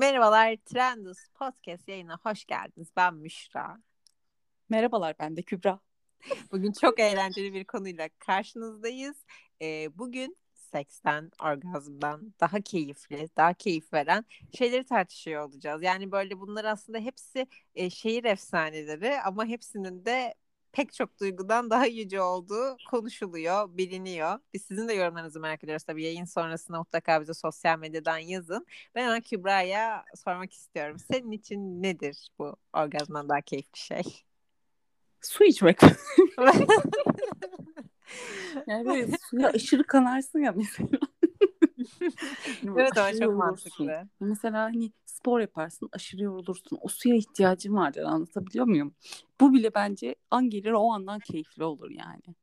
Merhabalar Trendus Podcast yayına hoş geldiniz. Ben Müşra. Merhabalar ben de Kübra. Bugün çok eğlenceli bir konuyla karşınızdayız. Ee, bugün seksten, orgazmdan daha keyifli, daha keyif veren şeyleri tartışıyor olacağız. Yani böyle bunlar aslında hepsi e, şehir efsaneleri ama hepsinin de pek çok duygudan daha yüce olduğu konuşuluyor, biliniyor. Biz sizin de yorumlarınızı merak ediyoruz tabii. Yayın sonrasında mutlaka bize sosyal medyadan yazın. Ben hemen Kübra'ya sormak istiyorum. Senin için nedir bu orgazmdan daha keyifli şey? Su içmek. yani böyle suya aşırı kanarsın ya mesela. Evet ama çok mantıklı. Mesela hani spor yaparsın aşırı yorulursun. O suya ihtiyacın vardır anlatabiliyor muyum? Bu bile bence an gelir o andan keyifli olur yani.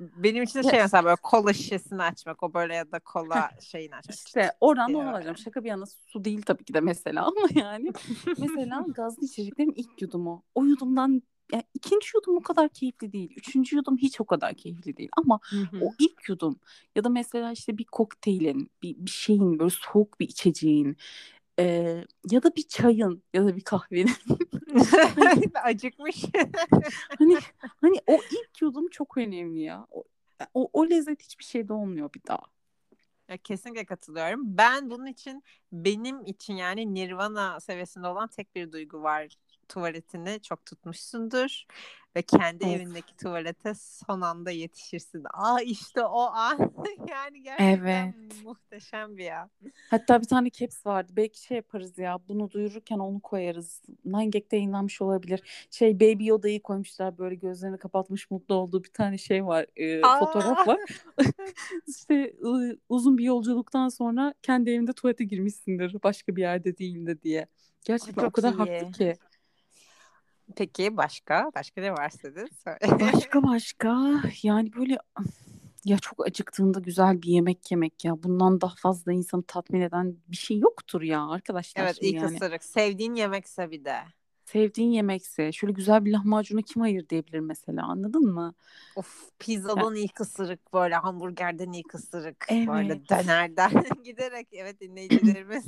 Benim için de şey mesela böyle kola şişesini açmak o böyle ya da kola şeyini açmak. İşte oradan da onu alacağım. Şaka bir yana su değil tabii ki de mesela ama yani. mesela gazlı içeceklerin ilk yudumu. O yudumdan yani ikinci yudum o kadar keyifli değil. Üçüncü yudum hiç o kadar keyifli değil. Ama o ilk yudum ya da mesela işte bir kokteylin, bir, bir şeyin böyle soğuk bir içeceğin e, ya da bir çayın ya da bir kahvenin. Acıkmış. hani hani o ilk yudum çok önemli ya. O, o, o lezzet hiçbir şeyde olmuyor bir daha. Ya kesinlikle katılıyorum. Ben bunun için benim için yani Nirvana seviyesinde olan tek bir duygu var tuvaletini çok tutmuşsundur ve kendi of. evindeki tuvalete son anda yetişirsin. Aa işte o an yani gerçekten evet. muhteşem bir ya. Hatta bir tane caps vardı. Belki şey yaparız ya bunu duyururken onu koyarız. Nine yayınlanmış olabilir. Şey Baby Yoda'yı koymuşlar böyle gözlerini kapatmış mutlu olduğu bir tane şey var. E, fotoğraf var. işte uzun bir yolculuktan sonra kendi evinde tuvalete girmişsindir. Başka bir yerde değil de diye. Gerçekten Ay, o kadar iyi. haklı ki. Peki başka? Başka ne var sizin? başka başka yani böyle ya çok acıktığında güzel bir yemek yemek ya. Bundan daha fazla insanı tatmin eden bir şey yoktur ya arkadaşlar. Evet ilk yani. ısırık. Sevdiğin yemekse bir de sevdiğin yemekse şöyle güzel bir lahmacuna kim hayır diyebilir mesela anladın mı? Of pizzadan yani, ilk ısırık böyle hamburgerden ilk ısırık evet. böyle dönerden giderek evet dinleyicilerimiz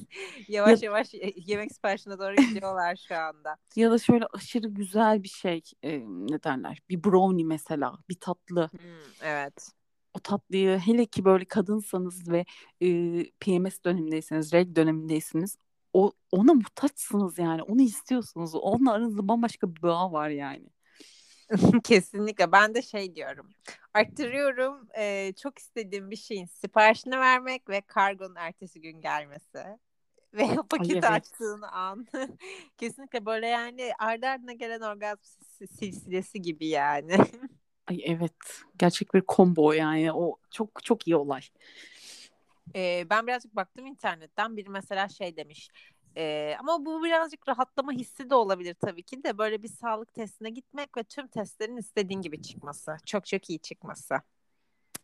yavaş ya, yavaş yemek siparişine doğru gidiyorlar şu anda. Ya da şöyle aşırı güzel bir şey e, ne derler bir brownie mesela bir tatlı. Hmm, evet o tatlıyı hele ki böyle kadınsanız ve e, PMS dönemindeyseniz, reg dönemindeyseniz o ona muhtaçsınız yani. Onu istiyorsunuz. Onunla aranızda bambaşka bir bağ var yani. Kesinlikle. Ben de şey diyorum. Arttırıyorum. E, çok istediğim bir şeyin siparişini vermek ve kargonun ertesi gün gelmesi. Ve paketi evet. açtığın an. Kesinlikle böyle yani ardı ardına gelen orgazm silsilesi gibi yani. Ay evet. Gerçek bir combo yani. O çok çok iyi olay. Ee, ben birazcık baktım internetten. Biri mesela şey demiş. Ee, ama bu birazcık rahatlama hissi de olabilir tabii ki de böyle bir sağlık testine gitmek ve tüm testlerin istediğin gibi çıkması. Çok çok iyi çıkması.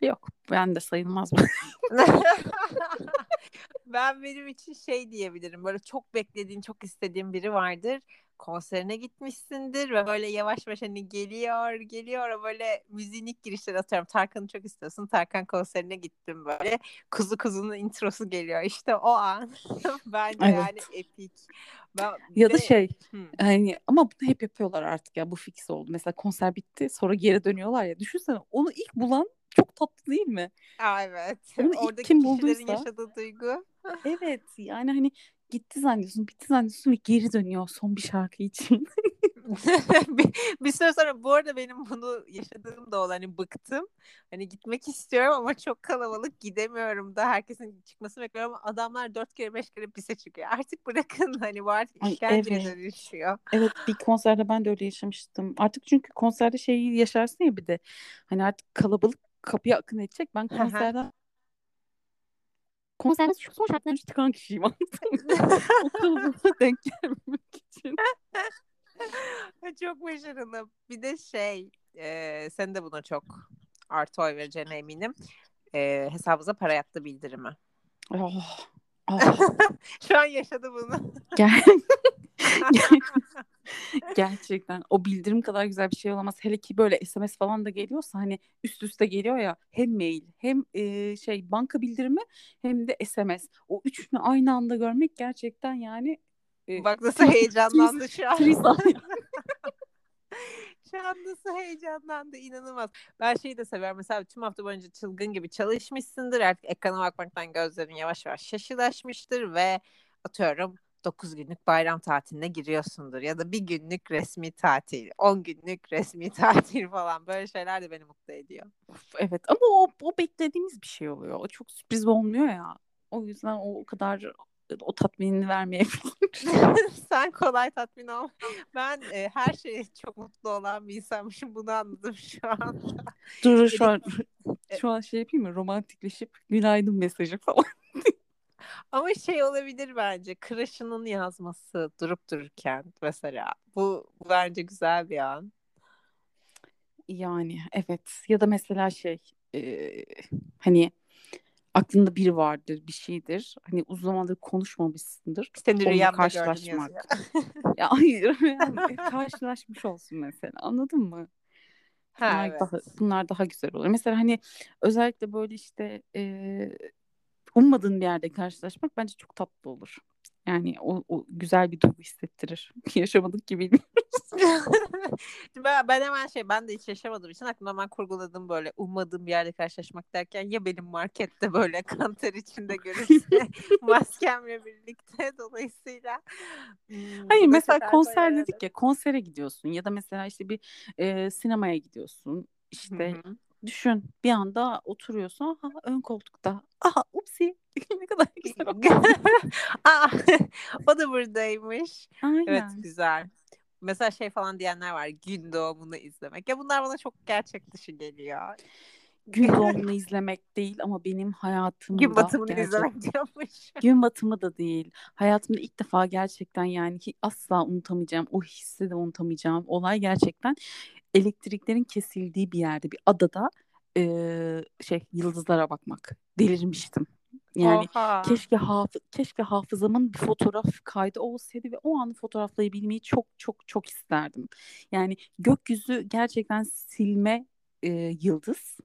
Yok ben de sayılmaz mı? ben benim için şey diyebilirim. Böyle çok beklediğin, çok istediğin biri vardır konserine gitmişsindir ve böyle yavaş yavaş hani geliyor geliyor böyle müziğin ilk girişleri atıyorum Tarkan'ı çok istiyorsun Tarkan konserine gittim böyle kuzu kuzunun introsu geliyor işte o an bence evet. yani epik ben, ya ve... da şey hmm. hani ama bunu hep yapıyorlar artık ya bu fix oldu mesela konser bitti sonra geri dönüyorlar ya düşünsene onu ilk bulan çok tatlı değil mi? Aa, evet. Onu Oradaki kim kişilerin bulduysa, yaşadığı duygu. evet yani hani gitti zannediyorsun, bitti zannediyorsun ve geri dönüyor son bir şarkı için. bir, bir süre sonra bu arada benim bunu yaşadığım da olan hani bıktım. Hani gitmek istiyorum ama çok kalabalık gidemiyorum da herkesin çıkmasını bekliyorum ama adamlar dört kere beş kere pise çıkıyor. Artık bırakın hani bu artık işkenceye evet. dönüşüyor. Evet bir konserde ben de öyle yaşamıştım. Artık çünkü konserde şeyi yaşarsın ya bir de hani artık kalabalık kapıya akın edecek. Ben konserden konserde şu son şartlarını tıkan kişiyim anladın o kalabalığa denk gelmemek için. çok başarılı. Bir de şey e, sen de buna çok artı oy vereceğine eminim. E, hesabınıza para yattı bildirimi. Oh, oh. Şu an yaşadı bunu. Gel. Gerçekten o bildirim kadar güzel bir şey olamaz. Hele ki böyle SMS falan da geliyorsa hani üst üste geliyor ya hem mail hem e, şey banka bildirimi hem de SMS. O üçünü aynı anda görmek gerçekten yani e, Bak nasıl heyecanlandı şu an. Şu an nasıl heyecanlandı inanılmaz. Ben şeyi de seviyorum. Mesela tüm hafta boyunca çılgın gibi çalışmışsındır. Artık ekrana bakmaktan gözlerin yavaş yavaş şaşılaşmıştır ve atıyorum 9 günlük bayram tatiline giriyorsundur. Ya da bir günlük resmi tatil, 10 günlük resmi tatil falan. Böyle şeyler de beni mutlu ediyor. Evet ama o, o beklediğimiz bir şey oluyor. O çok sürpriz olmuyor ya. O yüzden o, o kadar o tatminini vermeyebilir. Sen kolay tatmin ol. Ben e, her şeye çok mutlu olan bir insanmışım. Bunu anladım şu anda. Dur şu an şu an şey yapayım mı? Romantikleşip günaydın mesajı falan. Ama şey olabilir bence. Crush'ının yazması durup dururken mesela. Bu, bu bence güzel bir an. Yani evet ya da mesela şey e, hani aklında biri vardır bir şeydir hani uzun zamandır konuşmamışsındır Seni rüyamda karşılaşmak ya hayır yani karşılaşmış olsun mesela anladın mı Ha bunlar evet. daha bunlar daha güzel olur mesela hani özellikle böyle işte e, ummadığın bir yerde karşılaşmak bence çok tatlı olur. Yani o, o güzel bir duygu hissettirir. Yaşamadık gibi ben, ben hemen şey ben de hiç yaşamadığım için aklımda hemen kurguladım böyle ummadığım bir yerde karşılaşmak derken ya benim markette böyle kanter içinde görürse maskemle birlikte dolayısıyla. Hmm, Hayır mesela konser dedik ya konsere gidiyorsun ya da mesela işte bir e, sinemaya gidiyorsun. İşte hı. Düşün bir anda oturuyorsun aha ön koltukta aha upsi ne kadar güzel. Aa, o da buradaymış. Evet Aynen. güzel. Mesela şey falan diyenler var gün doğumunu izlemek. Ya bunlar bana çok gerçek dışı geliyor. Gün doğumunu izlemek değil ama benim hayatımda Gün batımını gerçek izlemek diyormuş. gün batımı da değil. Hayatımda ilk defa gerçekten yani hi- asla unutamayacağım, o hissi de unutamayacağım olay gerçekten elektriklerin kesildiği bir yerde, bir adada eee, şey yıldızlara bakmak. Delirmiştim. Yani Oha. keşke hafı keşke hafızamın bir fotoğraf kaydı olsaydı ve o anı fotoğraflayabilmeyi çok çok çok isterdim. Yani gökyüzü gerçekten silme e, yıldız.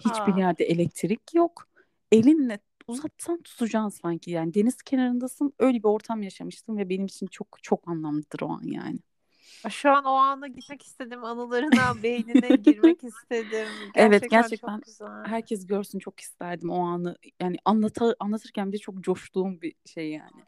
Hiçbir Oha. yerde elektrik yok. Elinle uzatsan tutacaksın sanki yani deniz kenarındasın öyle bir ortam yaşamıştım ve benim için çok çok anlamlıdır o an yani. Şu an o ana gitmek istedim. Anılarına, beynine girmek istedim. Evet Gerçekten gerçekten çok güzel. herkes görsün çok isterdim o anı. Yani anlata, anlatırken de çok coştuğum bir şey yani.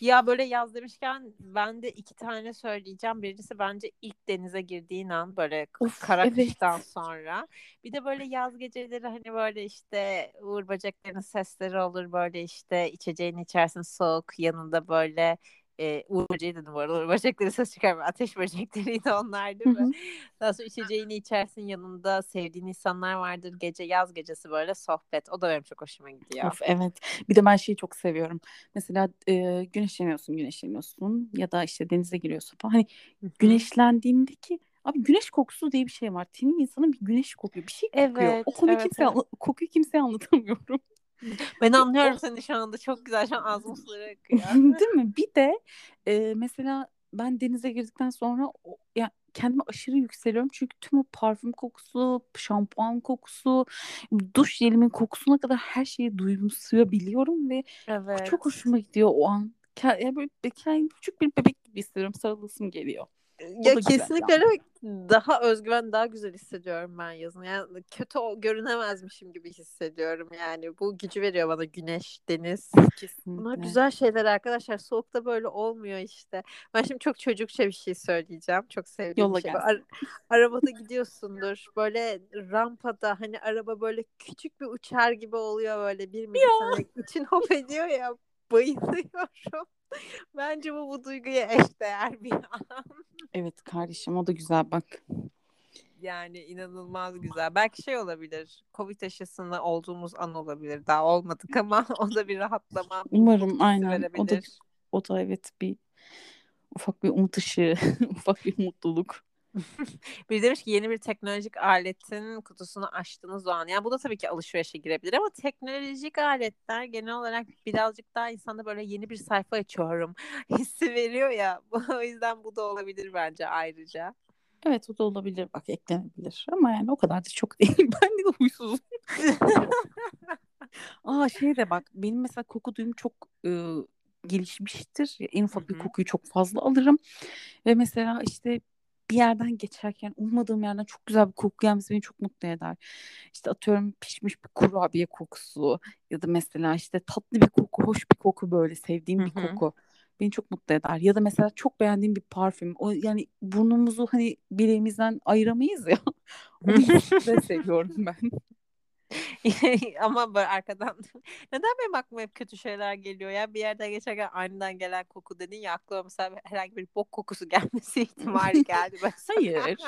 Ya böyle yaz demişken ben de iki tane söyleyeceğim. Birincisi bence ilk denize girdiğin an böyle Of kara evet. kıştan sonra. Bir de böyle yaz geceleri hani böyle işte uğur böceklerinin sesleri olur. Böyle işte içeceğini içersin soğuk yanında böyle e, uğur böceği dedim bu arada. Böcekleri ses çıkarmıyor. Ateş böcekleriydi onlar değil mi? hı. Daha sonra içeceğini içersin yanında sevdiğin insanlar vardır. Gece yaz gecesi böyle sohbet. O da benim çok hoşuma gidiyor. Of evet. Bir de ben şeyi çok seviyorum. Mesela e, güneşleniyorsun, güneşleniyorsun ya da işte denize giriyorsun falan. Hani güneşlendiğindeki abi güneş kokusu diye bir şey var. Tenin insanın bir güneş kokuyor. Bir şey kokuyor. Evet, O konuyu evet, kimseye evet. kokuyu kimseye anlatamıyorum. Ben anlıyorum seni şu anda. Çok güzel. Şu an ağzım suları akıyor. Değil mi? Bir de e, mesela ben denize girdikten sonra o, ya kendime aşırı yükseliyorum. Çünkü tüm o parfüm kokusu, şampuan kokusu, duş jelimin kokusuna kadar her şeyi duyumsayabiliyorum ve Evet. çok hoşuma gidiyor o an. Ya böyle kendimi küçük bir bebek gibi hissediyorum. Sarılasım geliyor. Ya kesinlikle yani. daha özgüven daha güzel hissediyorum ben yazın. Yani kötü görünemezmişim gibi hissediyorum yani. Bu gücü veriyor bana güneş, deniz. Bunlar Kesinlikle. güzel şeyler arkadaşlar. Soğukta böyle olmuyor işte. Ben şimdi çok çocukça bir şey söyleyeceğim. Çok sevdiğim Yolla bir şey. Ar- arabada gidiyorsundur. Böyle rampada hani araba böyle küçük bir uçar gibi oluyor böyle. Bir milisaniye için hop ediyor ya. Bayılıyorum. Bence bu bu duyguya eşdeğer bir an. Evet kardeşim o da güzel bak. Yani inanılmaz güzel. Belki şey olabilir. Covid aşısında olduğumuz an olabilir. Daha olmadık ama o da bir rahatlama, Umarım aynen. O da verebilir. o da evet bir ufak bir umut ışığı, ufak bir mutluluk. Bir demiş ki yeni bir teknolojik aletin kutusunu açtığınız o an. Yani bu da tabii ki alışverişe girebilir ama teknolojik aletler genel olarak birazcık daha insanda böyle yeni bir sayfa açıyorum hissi veriyor ya. O yüzden bu da olabilir bence ayrıca. Evet o da olabilir bak eklenebilir ama yani o kadar da çok değil. Ben de huysuzum. Aa şey de bak benim mesela koku duyum çok e, gelişmiştir. En ufak bir kokuyu çok fazla alırım. Ve mesela işte bir yerden geçerken ummadığım yerden çok güzel bir koku gelmesi beni çok mutlu eder. İşte atıyorum pişmiş bir kurabiye kokusu ya da mesela işte tatlı bir koku, hoş bir koku böyle sevdiğim Hı bir koku beni çok mutlu eder. Ya da mesela çok beğendiğim bir parfüm. O yani burnumuzu hani bileğimizden ayıramayız ya. O hissi de seviyorum ben. Ama böyle arkadan neden benim aklıma hep kötü şeyler geliyor ya bir yerden geçerken aniden gelen koku dedin ya aklıma mesela herhangi bir bok kokusu gelmesi ihtimali geldi. Hayır.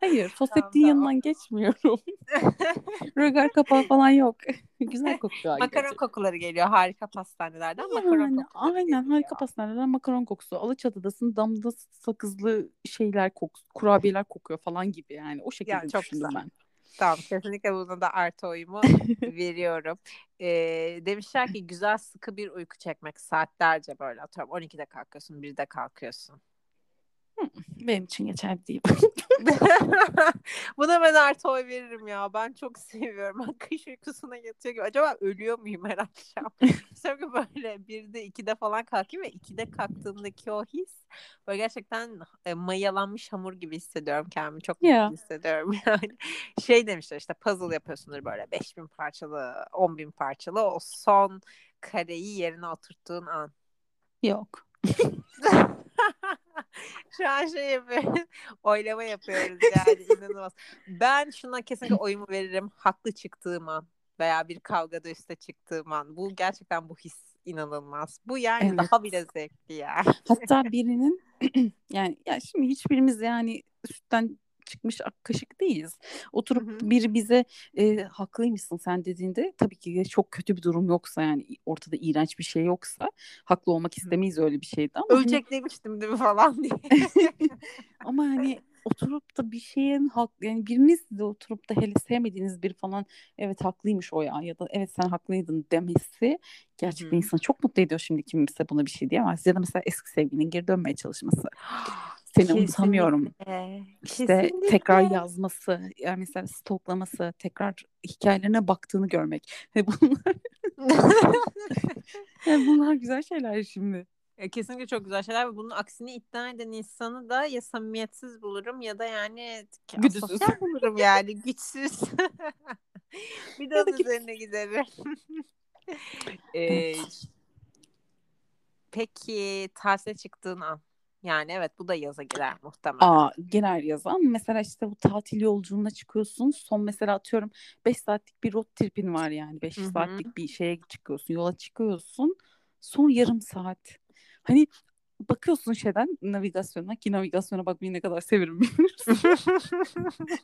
Hayır. Tamam, Foseptiğin tamam. yanından geçmiyorum. Rögar kapağı falan yok. Güzel kokuyor Makaron gerçekten. kokuları geliyor harika pastanelerden makaron Yani kokuları aynen geliyor. harika pastanelerden makaron kokusu. Alaçatı'dasın damda sakızlı şeyler kokusu, kurabiyeler kokuyor falan gibi yani. O şekilde Ya çok düşündüm güzel. ben. Tamam kesinlikle buna da artı oyumu veriyorum. Ee, demişler ki güzel sıkı bir uyku çekmek saatlerce böyle atıyorum 12'de kalkıyorsun 1'de kalkıyorsun. Benim için geçerli değil. Buna ben artı oy veririm ya. Ben çok seviyorum. Ben kış uykusuna yatıyor gibi. Acaba ölüyor muyum her akşam? Sonra böyle birde ikide falan kalkayım ve ikide kalktığımdaki o his böyle gerçekten e, mayalanmış hamur gibi hissediyorum kendimi. Çok mutlu hissediyorum yani. Şey demişler işte puzzle yapıyorsundur böyle 5000 parçalı 10.000 parçalı o son kareyi yerine oturttuğun an. Yok. Şu an şey yapıyoruz. Oylama yapıyoruz yani inanılmaz. Ben şuna kesinlikle oyumu veririm. Haklı çıktığım an veya bir kavgada üste çıktığım an. Bu gerçekten bu his inanılmaz. Bu yani Evet. daha bile zevkli ya. Hatta birinin yani ya şimdi hiçbirimiz yani sütten çıkmış kaşık değiliz. Oturup Hı hı. biri bize e, haklıymışsın sen dediğinde tabii ki çok kötü bir durum yoksa yani ortada iğrenç bir şey yoksa haklı olmak istemeyiz öyle bir şeyde ama hani, Ölecek demiştim değil mi falan diye. ama hani oturup da bir şeyin hak yani biriniz de oturup da hele sevmediğiniz biri falan evet haklıymış o ya ya da evet sen haklıydın demesi gerçekten hı. insanı çok mutlu ediyor şimdi kimse buna bir şey diyemez ya da mesela eski sevgilinin geri dönmeye çalışması seni unutamıyorum Kesinlikle. işte Kesinlikle. tekrar yazması yani mesela stoklaması tekrar hikayelerine baktığını görmek ve bunlar yani bunlar güzel şeyler şimdi. E, Kesinlikle çok güzel şeyler ve bunun aksini iddia eden insanı da ya samimiyetsiz bulurum ya da yani Güdüsüz. bulurum yani güçsüz. bir de onun üzerine giderim. Ee. Peki tatile çıktığın an. Yani evet bu da yaza girer muhtemelen. Aa, girer yaza ama mesela işte bu tatil yolculuğuna çıkıyorsun. Son mesela atıyorum 5 saatlik bir road tripin var yani. 5 Hı hı. saatlik bir şeye çıkıyorsun. Yola çıkıyorsun. Son yarım saat. Hani bakıyorsun şeyden navigasyona ki navigasyona bakmayı ne kadar severim bilmiyorsun.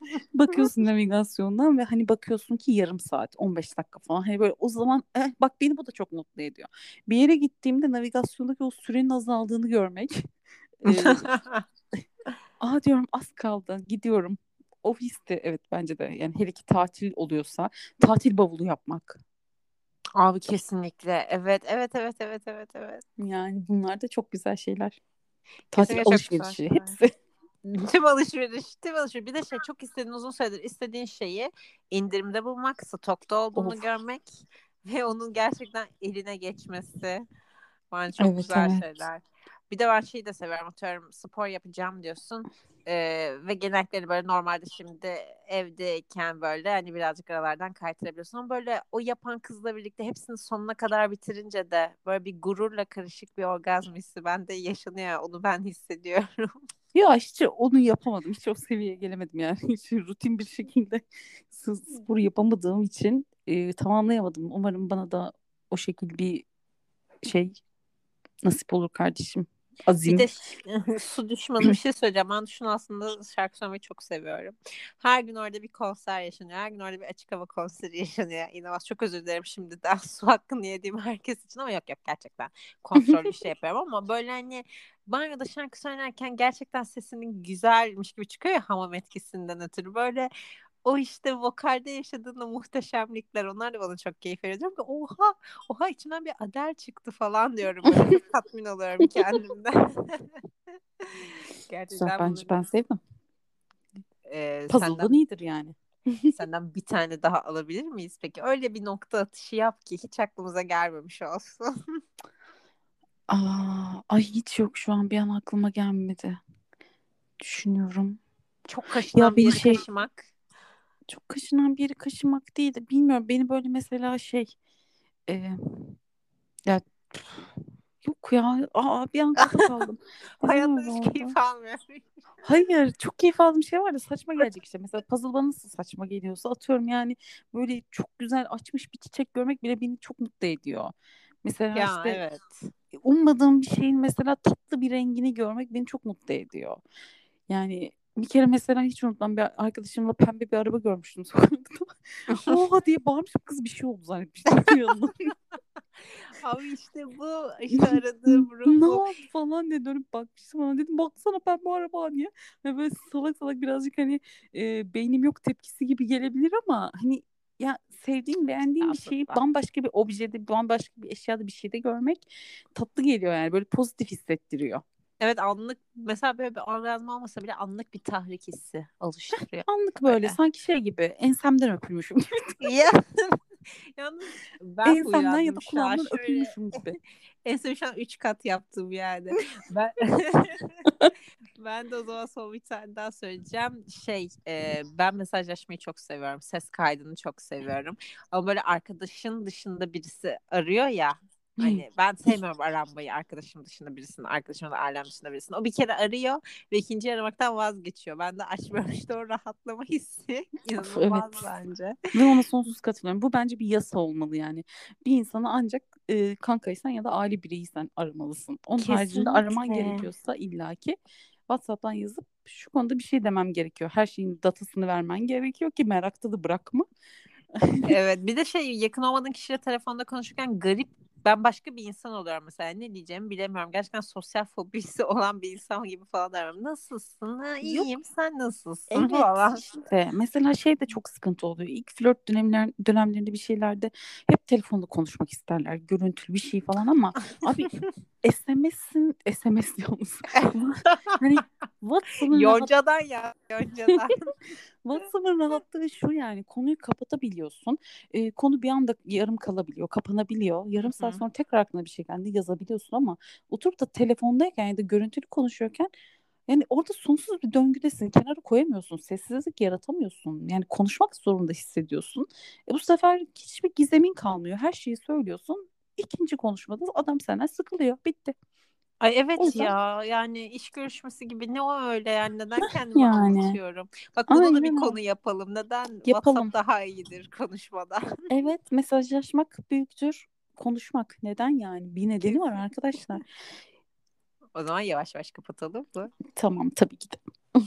bakıyorsun navigasyondan ve hani bakıyorsun ki yarım saat 15 dakika falan. Hani böyle o zaman eh, bak beni bu da çok mutlu ediyor. Bir yere gittiğimde navigasyondaki o sürenin azaldığını görmek. e, Aa diyorum az kaldı gidiyorum. O histi evet bence de yani hele ki tatil oluyorsa tatil bavulu yapmak. Abi kesinlikle. Evet, evet, evet, evet, evet, evet. Yani bunlar da çok güzel şeyler. Tatil Kesinlikle çok güzel alışverişi şeyler. hepsi. Tüm alışveriş, tüm alışveriş. Bir de şey çok istediğin uzun süredir istediğin şeyi indirimde bulmak, stokta olduğunu Of. görmek ve onun gerçekten eline geçmesi. Bence çok Evet, güzel evet. şeyler. Bir de ben şeyi de seviyorum. Atıyorum spor yapacağım diyorsun. Ee, ve genellikle böyle normalde şimdi evdeyken böyle hani birazcık aralardan kaytırabiliyorsun. Ama böyle o yapan kızla birlikte hepsini sonuna kadar bitirince de böyle bir gururla karışık bir orgazm hissi bende yaşanıyor. Onu ben hissediyorum. Ya hiç onu yapamadım. Hiç o seviyeye gelemedim yani. Hiç rutin bir şekilde spor yapamadığım için e, tamamlayamadım. Umarım bana da o şekilde bir şey nasip olur kardeşim. Azim. Bir de su düşmanı bir şey söyleyeceğim. Ben şunu aslında şarkı söylemeyi çok seviyorum. Her gün orada bir konser yaşanıyor. Her gün orada bir açık hava konseri yaşanıyor. İnanılmaz çok özür dilerim şimdiden su hakkını yediğim herkes için ama yok yok gerçekten kontrollü şey yapıyorum ama böyle hani banyoda şarkı söylerken gerçekten sesinin güzelmiş gibi çıkıyor ya hamam etkisinden ötürü. Böyle o işte vokalde yaşadığın o muhteşemlikler onlar da bana çok keyif veriyor. Diyorum ki oha oha içinden bir Adele çıktı falan diyorum. Böyle tatmin oluyorum kendimden. Güzel, bence ben sevdim. Ee, Puzzle'dan senden, iyidir yani. senden bir tane daha alabilir miyiz peki? Öyle bir nokta atışı yap ki hiç aklımıza gelmemiş olsun. Aa, ay hiç yok şu an bir an aklıma gelmedi. Düşünüyorum. Çok kaşınan Ya bir şey- kaşımak. Çok kaşınan bir yeri kaşımak değil de bilmiyorum beni böyle mesela şey e, ya yok ya aa bir an kafa kaldım. Hayatta hiç keyif almıyorum. Hayır çok keyif aldığım şey var da saçma gelecek işte. Mesela puzzle bana nasıl saçma geliyorsa atıyorum yani böyle çok güzel açmış bir çiçek görmek bile beni çok mutlu ediyor. Mesela Ya işte evet. ummadığım bir şeyin mesela tatlı bir rengini görmek beni çok mutlu ediyor. Yani bir kere mesela hiç unutmam bir arkadaşımla pembe bir araba görmüştüm sokakta. Oha diye bağırmışım kız bir şey oldu zannetmiştim yanına. Abi işte bu işte aradığım ruh ne oldu falan diye dönüp bakmıştım ona dedim baksana pembe araba diye. Ve böyle salak salak birazcık hani e, beynim yok tepkisi gibi gelebilir ama hani ya sevdiğim beğendiğim bir şeyi Estağfurullah. bambaşka bir objede bambaşka bir eşyada bir şeyde görmek tatlı geliyor yani böyle pozitif hissettiriyor. Evet anlık mesela böyle bir orgazm olmasa bile anlık bir tahrik hissi oluşturuyor. Anlık böyle Öyle. sanki şey gibi ensemden öpülmüşüm gibi. ya yalnız ben ensemden ya da kulağımdan şöyle öpülmüşüm gibi. en son şu an 3 kat yaptığım yerde. Ben ben de o zaman son bir tane daha söyleyeceğim. Şey e, ben mesajlaşmayı çok seviyorum. Ses kaydını çok seviyorum. Ama böyle arkadaşın dışında birisi arıyor ya. Hani ben sevmiyorum aranmayı arkadaşım dışında birisini, arkadaşım da ailem dışında birisini. O bir kere arıyor ve ikinci aramaktan vazgeçiyor. Ben de açmıyorum işte o rahatlama hissi. İnanılmaz evet. bence. Ve ona sonsuz katılıyorum. Bu bence bir yasa olmalı yani. Bir insanı ancak e, kankaysan ya da aile bireysen aramalısın. Onun haricinde araman Kesinlikle. gerekiyorsa illaki WhatsApp'tan yazıp şu konuda bir şey demem gerekiyor. Her şeyin datasını vermen gerekiyor ki merakta da bırakma. Evet bir de şey yakın olmadığın kişiyle telefonda konuşurken garip ben başka bir insan oluyorum mesela ne diyeceğimi bilemiyorum. Gerçekten sosyal fobisi olan bir insan gibi falan diyorum. Nasılsın? Ha, Yok. iyiyim sen nasılsın Evet falan. işte mesela şey de çok sıkıntı oluyor. İlk flört dönemler, dönemlerinde bir şeylerde hep telefonda konuşmak isterler. Görüntülü bir şey falan ama abi SMS'in SMS diyoruz. hani Rahat- Yoncadan ya Yoncadan. WhatsApp'ın rahatlığı şu yani konuyu kapatabiliyorsun. Ee, konu bir anda yarım kalabiliyor, kapanabiliyor. Yarım saat hı. sonra tekrar aklına bir şey geldi yazabiliyorsun ama oturup da telefondayken ya da görüntülü konuşuyorken yani orada sonsuz bir döngüdesin. Kenara koyamıyorsun. Sessizlik yaratamıyorsun. Yani konuşmak zorunda hissediyorsun. E bu sefer hiçbir gizemin kalmıyor. Her şeyi söylüyorsun. İkinci konuşmada adam senden sıkılıyor. Bitti. Ay evet O yüzden- ya yani iş görüşmesi gibi ne o öyle yani neden kendimi Yani. anlatıyorum. Bak bunu da Aynen bir öyle. konu yapalım. Neden Yapalım. WhatsApp daha iyidir konuşmadan? Evet mesajlaşmak büyüktür. Konuşmak. Neden yani? Bir nedeni var arkadaşlar. O zaman yavaş yavaş kapatalım mı? Tamam tabii ki de.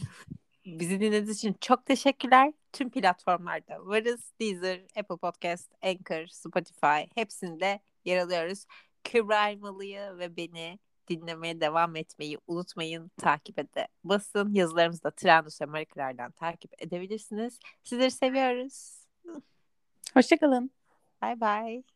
Bizi dinlediğiniz için çok teşekkürler. Tüm platformlarda varız. Deezer, Apple Podcast, Anchor, Spotify hepsinde yer alıyoruz. Kübra Elmalı'yı ve beni dinlemeye devam etmeyi unutmayın. Takip ede basın. Yazılarımızı da Trendus ve Marikalardan takip edebilirsiniz. Sizleri seviyoruz. Hoşçakalın. Bye bye.